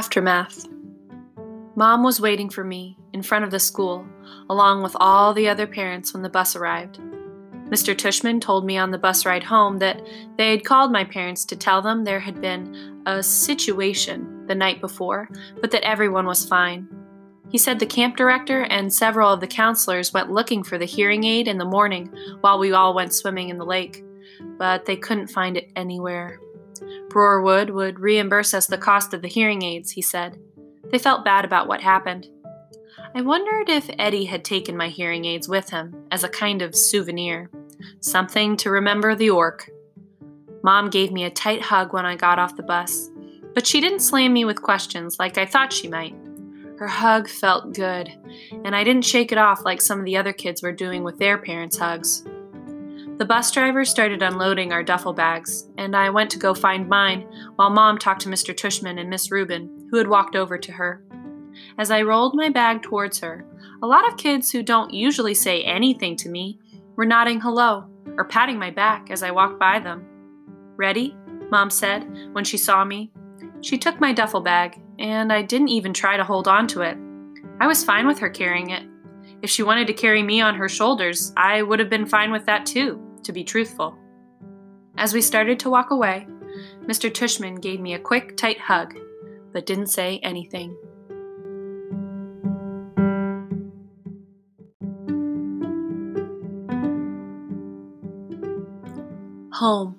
Aftermath. Mom was waiting for me in front of the school, along with all the other parents when the bus arrived. Mr. Tushman told me on the bus ride home that they had called my parents to tell them there had been a situation the night before, but that everyone was fine. He said the camp director and several of the counselors went looking for the hearing aid in the morning while we all went swimming in the lake, but they couldn't find it anywhere. Broarwood would reimburse us the cost of the hearing aids, he said. They felt bad about what happened. I wondered if Eddie had taken my hearing aids with him as a kind of souvenir, something to remember the orc. Mom gave me a tight hug when I got off the bus, but she didn't slam me with questions like I thought she might. Her hug felt good, and I didn't shake it off like some of the other kids were doing with their parents' hugs. The bus driver started unloading our duffel bags, and I went to go find mine while Mom talked to Mr. Tushman and Miss Rubin, who had walked over to her. As I rolled my bag towards her, a lot of kids who don't usually say anything to me were nodding hello or patting my back as I walked by them. Ready? Mom said when she saw me. She took my duffel bag, and I didn't even try to hold on to it. I was fine with her carrying it. If she wanted to carry me on her shoulders, I would have been fine with that too to be truthful. As we started to walk away, Mr. Tushman gave me a quick, tight hug, but didn't say anything. Home.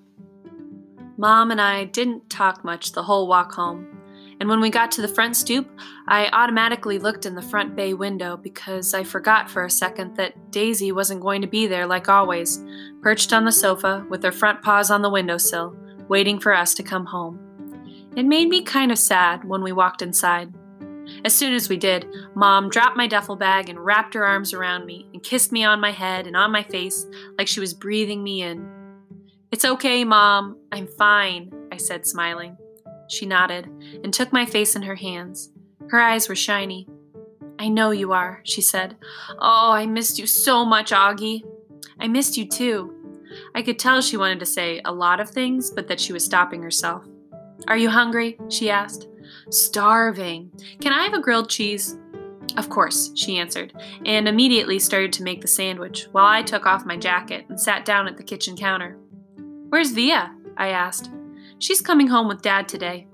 Mom and I didn't talk much the whole walk home and when we got to the front stoop, I automatically looked in the front bay window because I forgot for a second that Daisy wasn't going to be there like always, perched on the sofa with her front paws on the windowsill, waiting for us to come home. It made me kind of sad when we walked inside. As soon as we did, Mom dropped my duffel bag and wrapped her arms around me and kissed me on my head and on my face like she was breathing me in. It's okay, Mom. I'm fine, I said, smiling. She nodded and took my face in her hands. Her eyes were shiny. I know you are, she said. Oh, I missed you so much, Augie. I missed you too. I could tell she wanted to say a lot of things, but that she was stopping herself. Are you hungry? she asked. Starving. Can I have a grilled cheese? Of course, she answered, and immediately started to make the sandwich while I took off my jacket and sat down at the kitchen counter. Where's Via? I asked. She's coming home with Dad today.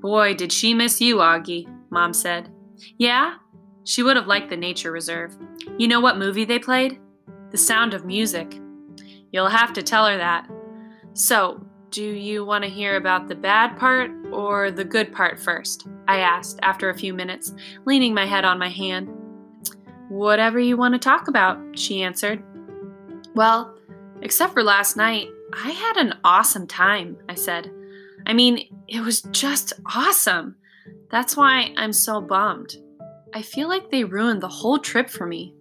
Boy, did she miss you, Augie, Mom said. Yeah? She would have liked the nature reserve. You know what movie they played? The Sound of Music. You'll have to tell her that. So, do you want to hear about the bad part or the good part first? I asked after a few minutes, leaning my head on my hand. Whatever you want to talk about, she answered. Well, except for last night, I had an awesome time, I said. I mean, it was just awesome. That's why I'm so bummed. I feel like they ruined the whole trip for me.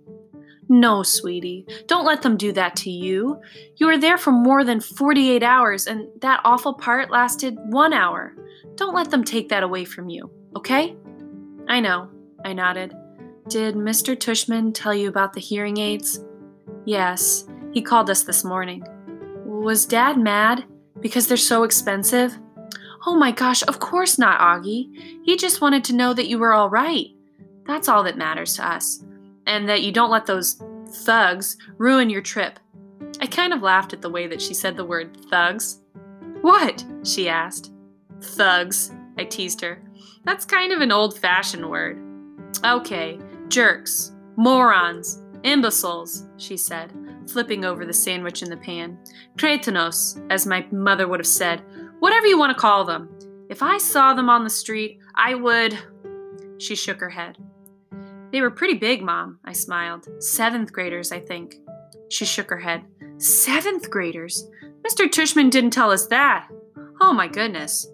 No, sweetie, don't let them do that to you. You were there for more than 48 hours, and that awful part lasted one hour. Don't let them take that away from you, okay? I know, I nodded. Did Mr. Tushman tell you about the hearing aids? Yes, he called us this morning. Was Dad mad because they're so expensive? Oh my gosh, of course not, Augie. He just wanted to know that you were all right. That's all that matters to us. And that you don't let those thugs ruin your trip. I kind of laughed at the way that she said the word thugs. What? she asked. Thugs, I teased her. That's kind of an old fashioned word. Okay, jerks, morons, imbeciles, she said, flipping over the sandwich in the pan. Cretinos, as my mother would have said, Whatever you want to call them. If I saw them on the street, I would. She shook her head. They were pretty big, Mom, I smiled. Seventh graders, I think. She shook her head. Seventh graders? Mr. Tushman didn't tell us that. Oh my goodness.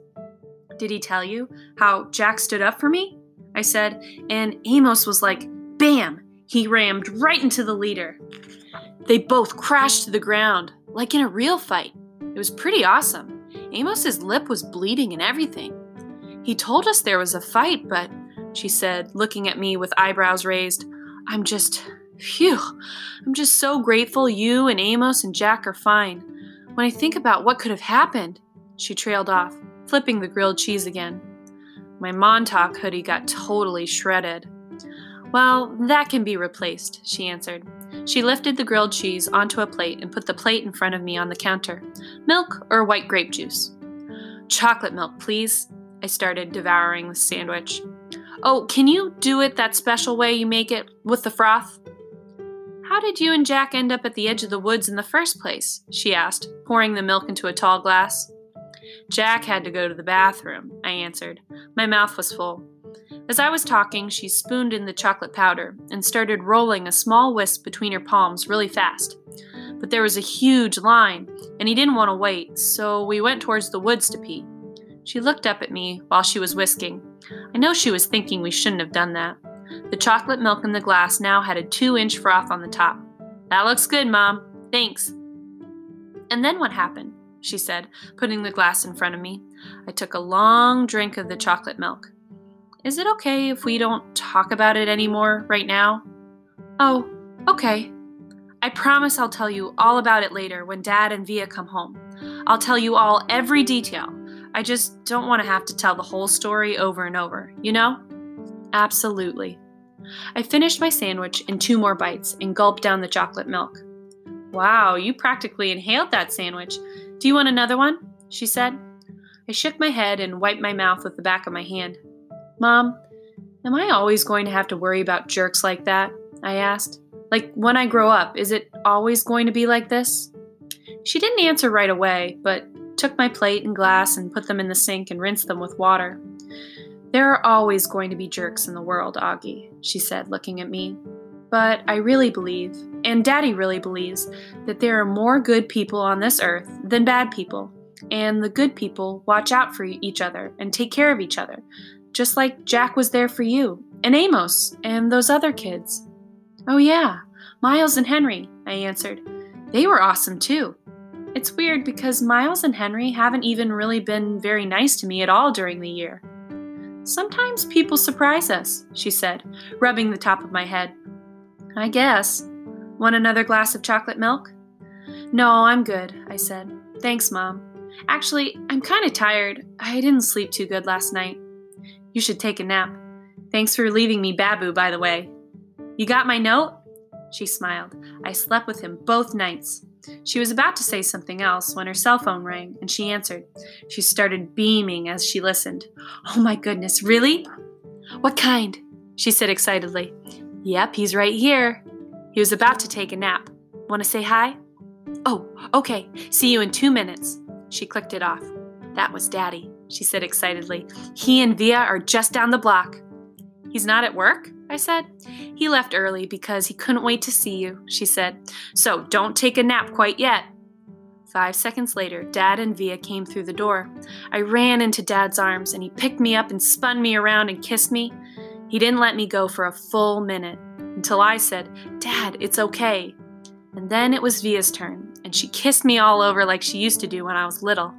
Did he tell you how Jack stood up for me? I said, and Amos was like, bam! He rammed right into the leader. They both crashed to the ground, like in a real fight. It was pretty awesome. Amos's lip was bleeding and everything. He told us there was a fight, but, she said, looking at me with eyebrows raised, I'm just, phew, I'm just so grateful you and Amos and Jack are fine. When I think about what could have happened, she trailed off, flipping the grilled cheese again. My Montauk hoodie got totally shredded. Well, that can be replaced, she answered. She lifted the grilled cheese onto a plate and put the plate in front of me on the counter. Milk or white grape juice? Chocolate milk, please. I started devouring the sandwich. Oh, can you do it that special way you make it with the froth? How did you and Jack end up at the edge of the woods in the first place? she asked, pouring the milk into a tall glass. Jack had to go to the bathroom, I answered. My mouth was full. As I was talking, she spooned in the chocolate powder and started rolling a small wisp between her palms really fast. But there was a huge line, and he didn't want to wait, so we went towards the woods to pee. She looked up at me while she was whisking. I know she was thinking we shouldn't have done that. The chocolate milk in the glass now had a two inch froth on the top. That looks good, Mom. Thanks. And then what happened? she said, putting the glass in front of me. I took a long drink of the chocolate milk. Is it okay if we don't talk about it anymore right now? Oh, okay. I promise I'll tell you all about it later when Dad and Via come home. I'll tell you all every detail. I just don't want to have to tell the whole story over and over, you know? Absolutely. I finished my sandwich in two more bites and gulped down the chocolate milk. Wow, you practically inhaled that sandwich. Do you want another one? she said. I shook my head and wiped my mouth with the back of my hand. Mom, am I always going to have to worry about jerks like that? I asked. Like, when I grow up, is it always going to be like this? She didn't answer right away, but took my plate and glass and put them in the sink and rinsed them with water. There are always going to be jerks in the world, Augie, she said, looking at me. But I really believe, and Daddy really believes, that there are more good people on this earth than bad people. And the good people watch out for each other and take care of each other, just like Jack was there for you, and Amos, and those other kids. Oh, yeah, Miles and Henry, I answered. They were awesome too. It's weird because Miles and Henry haven't even really been very nice to me at all during the year. Sometimes people surprise us, she said, rubbing the top of my head. I guess. Want another glass of chocolate milk? No, I'm good, I said. Thanks, Mom. Actually, I'm kind of tired. I didn't sleep too good last night. You should take a nap. Thanks for leaving me Babu, by the way. You got my note? She smiled. I slept with him both nights. She was about to say something else when her cell phone rang and she answered. She started beaming as she listened. Oh my goodness, really? What kind? She said excitedly. Yep, he's right here. He was about to take a nap. Want to say hi? Oh, okay. See you in two minutes. She clicked it off. That was Daddy, she said excitedly. He and Via are just down the block. He's not at work? I said. He left early because he couldn't wait to see you, she said. So don't take a nap quite yet. Five seconds later, Dad and Via came through the door. I ran into Dad's arms and he picked me up and spun me around and kissed me. He didn't let me go for a full minute until I said, Dad, it's okay. And then it was Via's turn, and she kissed me all over like she used to do when I was little.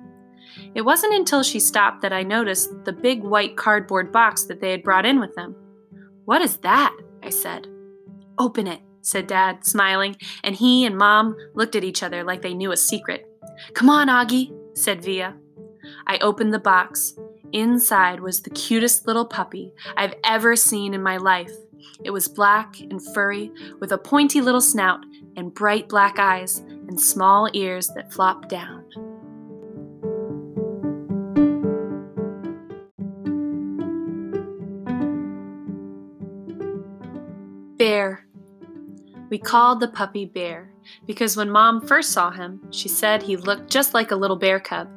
It wasn't until she stopped that I noticed the big white cardboard box that they had brought in with them. What is that? I said. Open it, said Dad, smiling, and he and Mom looked at each other like they knew a secret. Come on, Augie, said Via. I opened the box. Inside was the cutest little puppy I've ever seen in my life. It was black and furry, with a pointy little snout and bright black eyes and small ears that flopped down. We called the puppy Bear because when Mom first saw him, she said he looked just like a little bear cub.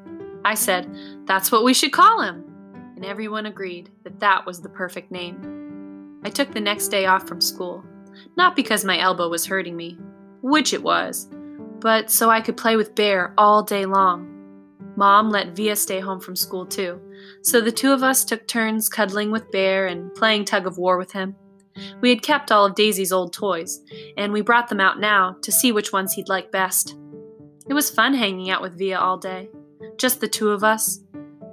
I said, That's what we should call him. And everyone agreed that that was the perfect name. I took the next day off from school, not because my elbow was hurting me, which it was, but so I could play with Bear all day long. Mom let Via stay home from school too, so the two of us took turns cuddling with Bear and playing tug of war with him. We had kept all of Daisy's old toys, and we brought them out now to see which ones he'd like best. It was fun hanging out with Via all day, just the two of us.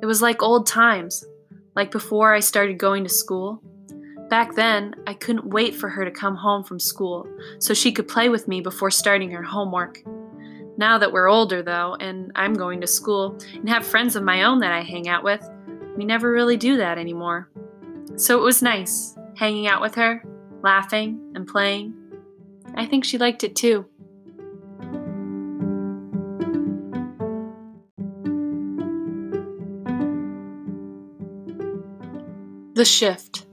It was like old times, like before I started going to school. Back then, I couldn't wait for her to come home from school so she could play with me before starting her homework. Now that we're older, though, and I'm going to school and have friends of my own that I hang out with, we never really do that anymore. So it was nice hanging out with her, laughing and playing. I think she liked it too. The shift.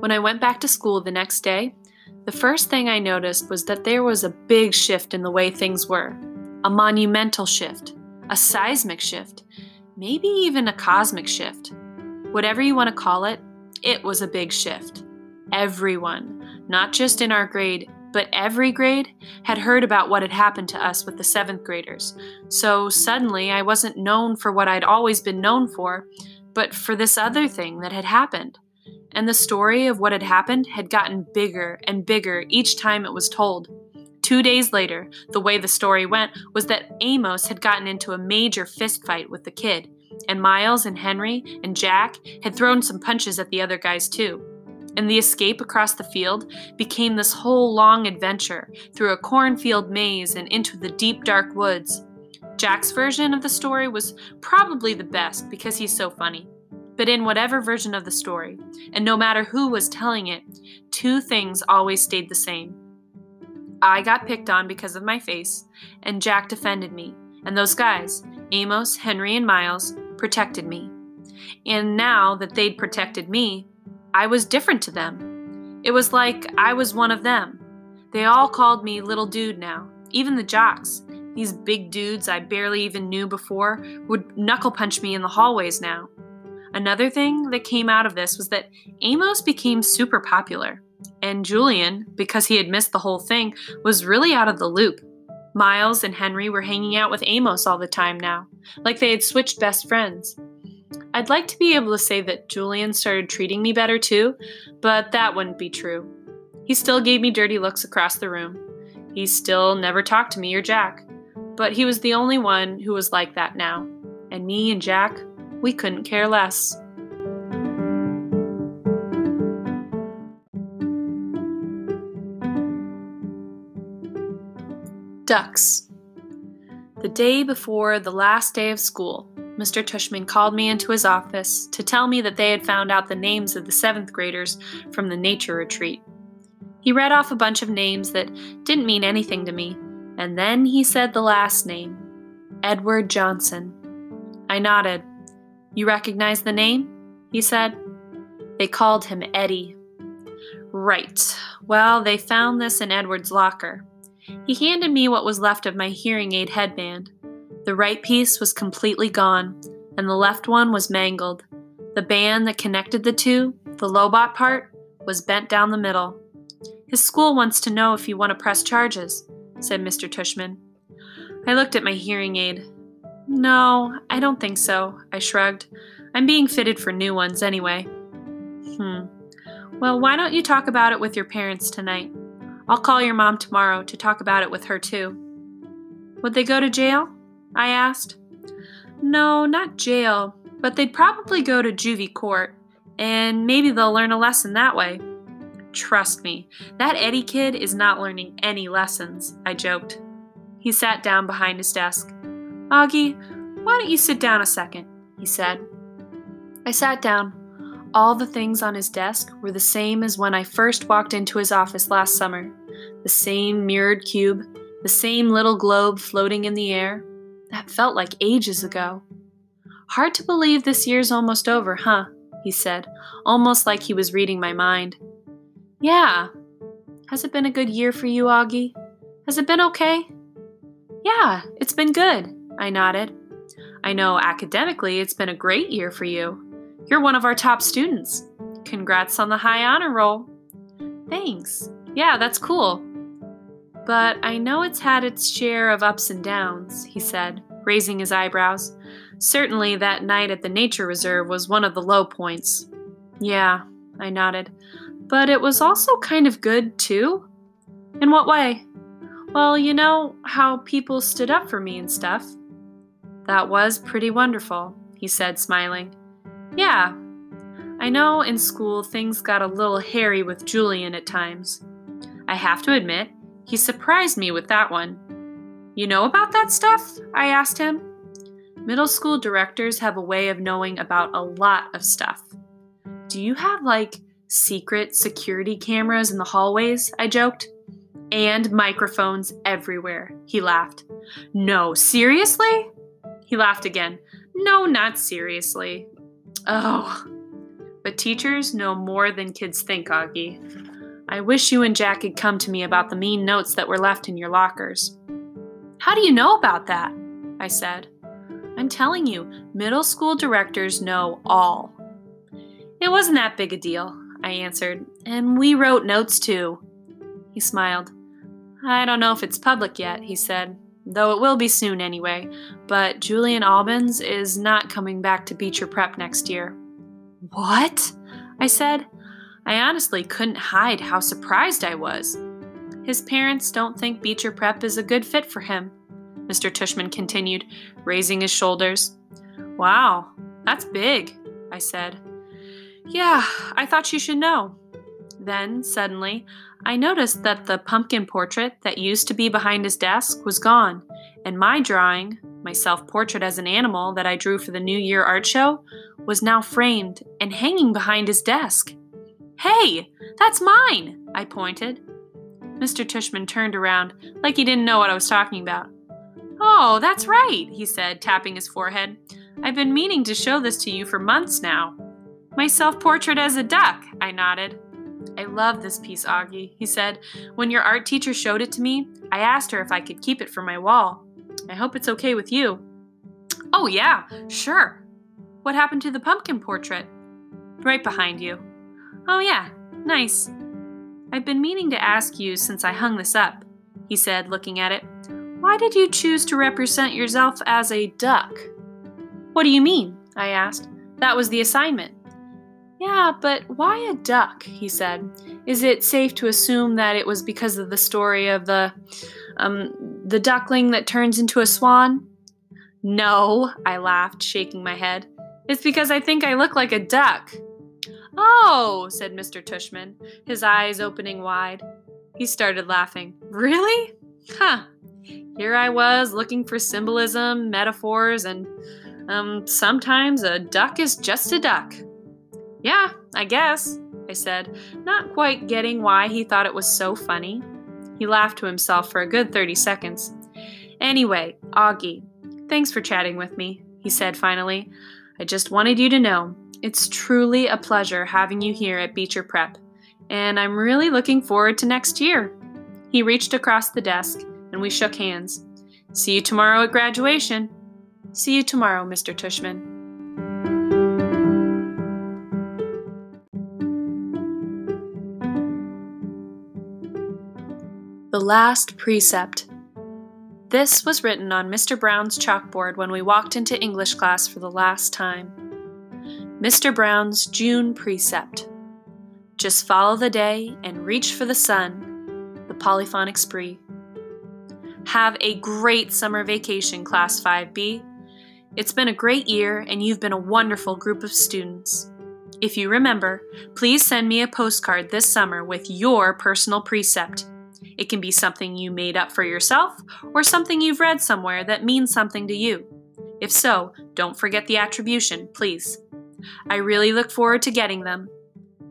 When I went back to school the next day, the first thing I noticed was that there was a big shift in the way things were. A monumental shift, a seismic shift, maybe even a cosmic shift. Whatever you want to call it, it was a big shift. Everyone, not just in our grade, but every grade, had heard about what had happened to us with the seventh graders. So suddenly I wasn't known for what I'd always been known for, but for this other thing that had happened. And the story of what had happened had gotten bigger and bigger each time it was told. Two days later, the way the story went was that Amos had gotten into a major fistfight with the kid, and Miles and Henry and Jack had thrown some punches at the other guys too. And the escape across the field became this whole long adventure through a cornfield maze and into the deep dark woods. Jack's version of the story was probably the best because he's so funny. But in whatever version of the story, and no matter who was telling it, two things always stayed the same. I got picked on because of my face, and Jack defended me, and those guys, Amos, Henry, and Miles, protected me. And now that they'd protected me, I was different to them. It was like I was one of them. They all called me little dude now, even the jocks, these big dudes I barely even knew before would knuckle punch me in the hallways now. Another thing that came out of this was that Amos became super popular, and Julian, because he had missed the whole thing, was really out of the loop. Miles and Henry were hanging out with Amos all the time now, like they had switched best friends. I'd like to be able to say that Julian started treating me better too, but that wouldn't be true. He still gave me dirty looks across the room. He still never talked to me or Jack. But he was the only one who was like that now. And me and Jack, we couldn't care less. Ducks. The day before the last day of school, Mr. Tushman called me into his office to tell me that they had found out the names of the seventh graders from the nature retreat. He read off a bunch of names that didn't mean anything to me, and then he said the last name Edward Johnson. I nodded. You recognize the name? He said. They called him Eddie. Right. Well, they found this in Edward's locker. He handed me what was left of my hearing aid headband. The right piece was completely gone, and the left one was mangled. The band that connected the two, the Lobot part, was bent down the middle. His school wants to know if you want to press charges said Mr. Tushman. I looked at my hearing aid. No, I don't think so, I shrugged. I'm being fitted for new ones anyway. Hmm. Well, why don't you talk about it with your parents tonight? I'll call your mom tomorrow to talk about it with her too. Would they go to jail? I asked. No, not jail, but they'd probably go to juvie court, and maybe they'll learn a lesson that way. Trust me, that Eddie kid is not learning any lessons, I joked. He sat down behind his desk. Augie, why don't you sit down a second? he said. I sat down. All the things on his desk were the same as when I first walked into his office last summer the same mirrored cube, the same little globe floating in the air. That felt like ages ago. Hard to believe this year's almost over, huh? he said, almost like he was reading my mind. Yeah. Has it been a good year for you, Augie? Has it been okay? Yeah, it's been good, I nodded. I know academically it's been a great year for you. You're one of our top students. Congrats on the high honor roll. Thanks. Yeah, that's cool. But I know it's had its share of ups and downs, he said, raising his eyebrows. Certainly that night at the nature reserve was one of the low points. Yeah, I nodded. But it was also kind of good, too. In what way? Well, you know how people stood up for me and stuff. That was pretty wonderful, he said, smiling. Yeah. I know in school things got a little hairy with Julian at times. I have to admit, he surprised me with that one. You know about that stuff? I asked him. Middle school directors have a way of knowing about a lot of stuff. Do you have like secret security cameras in the hallways? I joked. And microphones everywhere, he laughed. No, seriously? He laughed again. No, not seriously. Oh. But teachers know more than kids think, Augie. I wish you and Jack had come to me about the mean notes that were left in your lockers. How do you know about that? I said. I'm telling you, middle school directors know all. It wasn't that big a deal, I answered, and we wrote notes too. He smiled. I don't know if it's public yet, he said, though it will be soon anyway, but Julian Albans is not coming back to Beecher Prep next year. What? I said. I honestly couldn't hide how surprised I was. His parents don't think Beecher Prep is a good fit for him, Mr. Tushman continued, raising his shoulders. Wow, that's big, I said. Yeah, I thought you should know. Then, suddenly, I noticed that the pumpkin portrait that used to be behind his desk was gone, and my drawing, my self portrait as an animal that I drew for the New Year art show, was now framed and hanging behind his desk. Hey, that's mine, I pointed. Mr. Tushman turned around like he didn't know what I was talking about. Oh, that's right, he said, tapping his forehead. I've been meaning to show this to you for months now. My self portrait as a duck, I nodded. I love this piece, Augie, he said. When your art teacher showed it to me, I asked her if I could keep it for my wall. I hope it's okay with you. Oh, yeah, sure. What happened to the pumpkin portrait? Right behind you. Oh, yeah, nice. I've been meaning to ask you since I hung this up, he said, looking at it. Why did you choose to represent yourself as a duck? What do you mean? I asked. That was the assignment. Yeah, but why a duck? he said. Is it safe to assume that it was because of the story of the um the duckling that turns into a swan? No, I laughed, shaking my head. It's because I think I look like a duck. Oh, said Mr. Tushman, his eyes opening wide. He started laughing. Really? Huh. Here I was looking for symbolism, metaphors, and um, sometimes a duck is just a duck. Yeah, I guess, I said, not quite getting why he thought it was so funny. He laughed to himself for a good 30 seconds. Anyway, Augie, thanks for chatting with me, he said finally. I just wanted you to know it's truly a pleasure having you here at Beecher Prep, and I'm really looking forward to next year. He reached across the desk and we shook hands. See you tomorrow at graduation. See you tomorrow, Mr. Tushman. The Last Precept. This was written on Mr. Browne's chalkboard when we walked into English class for the last time. Mr. Browne's June Precept. Just follow the day and reach for the sun. The Polyphonic Spree. Have a great summer vacation, Class 5B. It's been a great year, and you've been a wonderful group of students. If you remember, please send me a postcard this summer with your personal precept. It can be something you made up for yourself or something you've read somewhere that means something to you. If so, don't forget the attribution, please. I really look forward to getting them.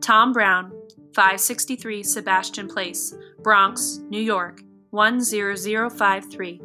Tom Browne, 563 Sebastian Place, Bronx, New York 10053.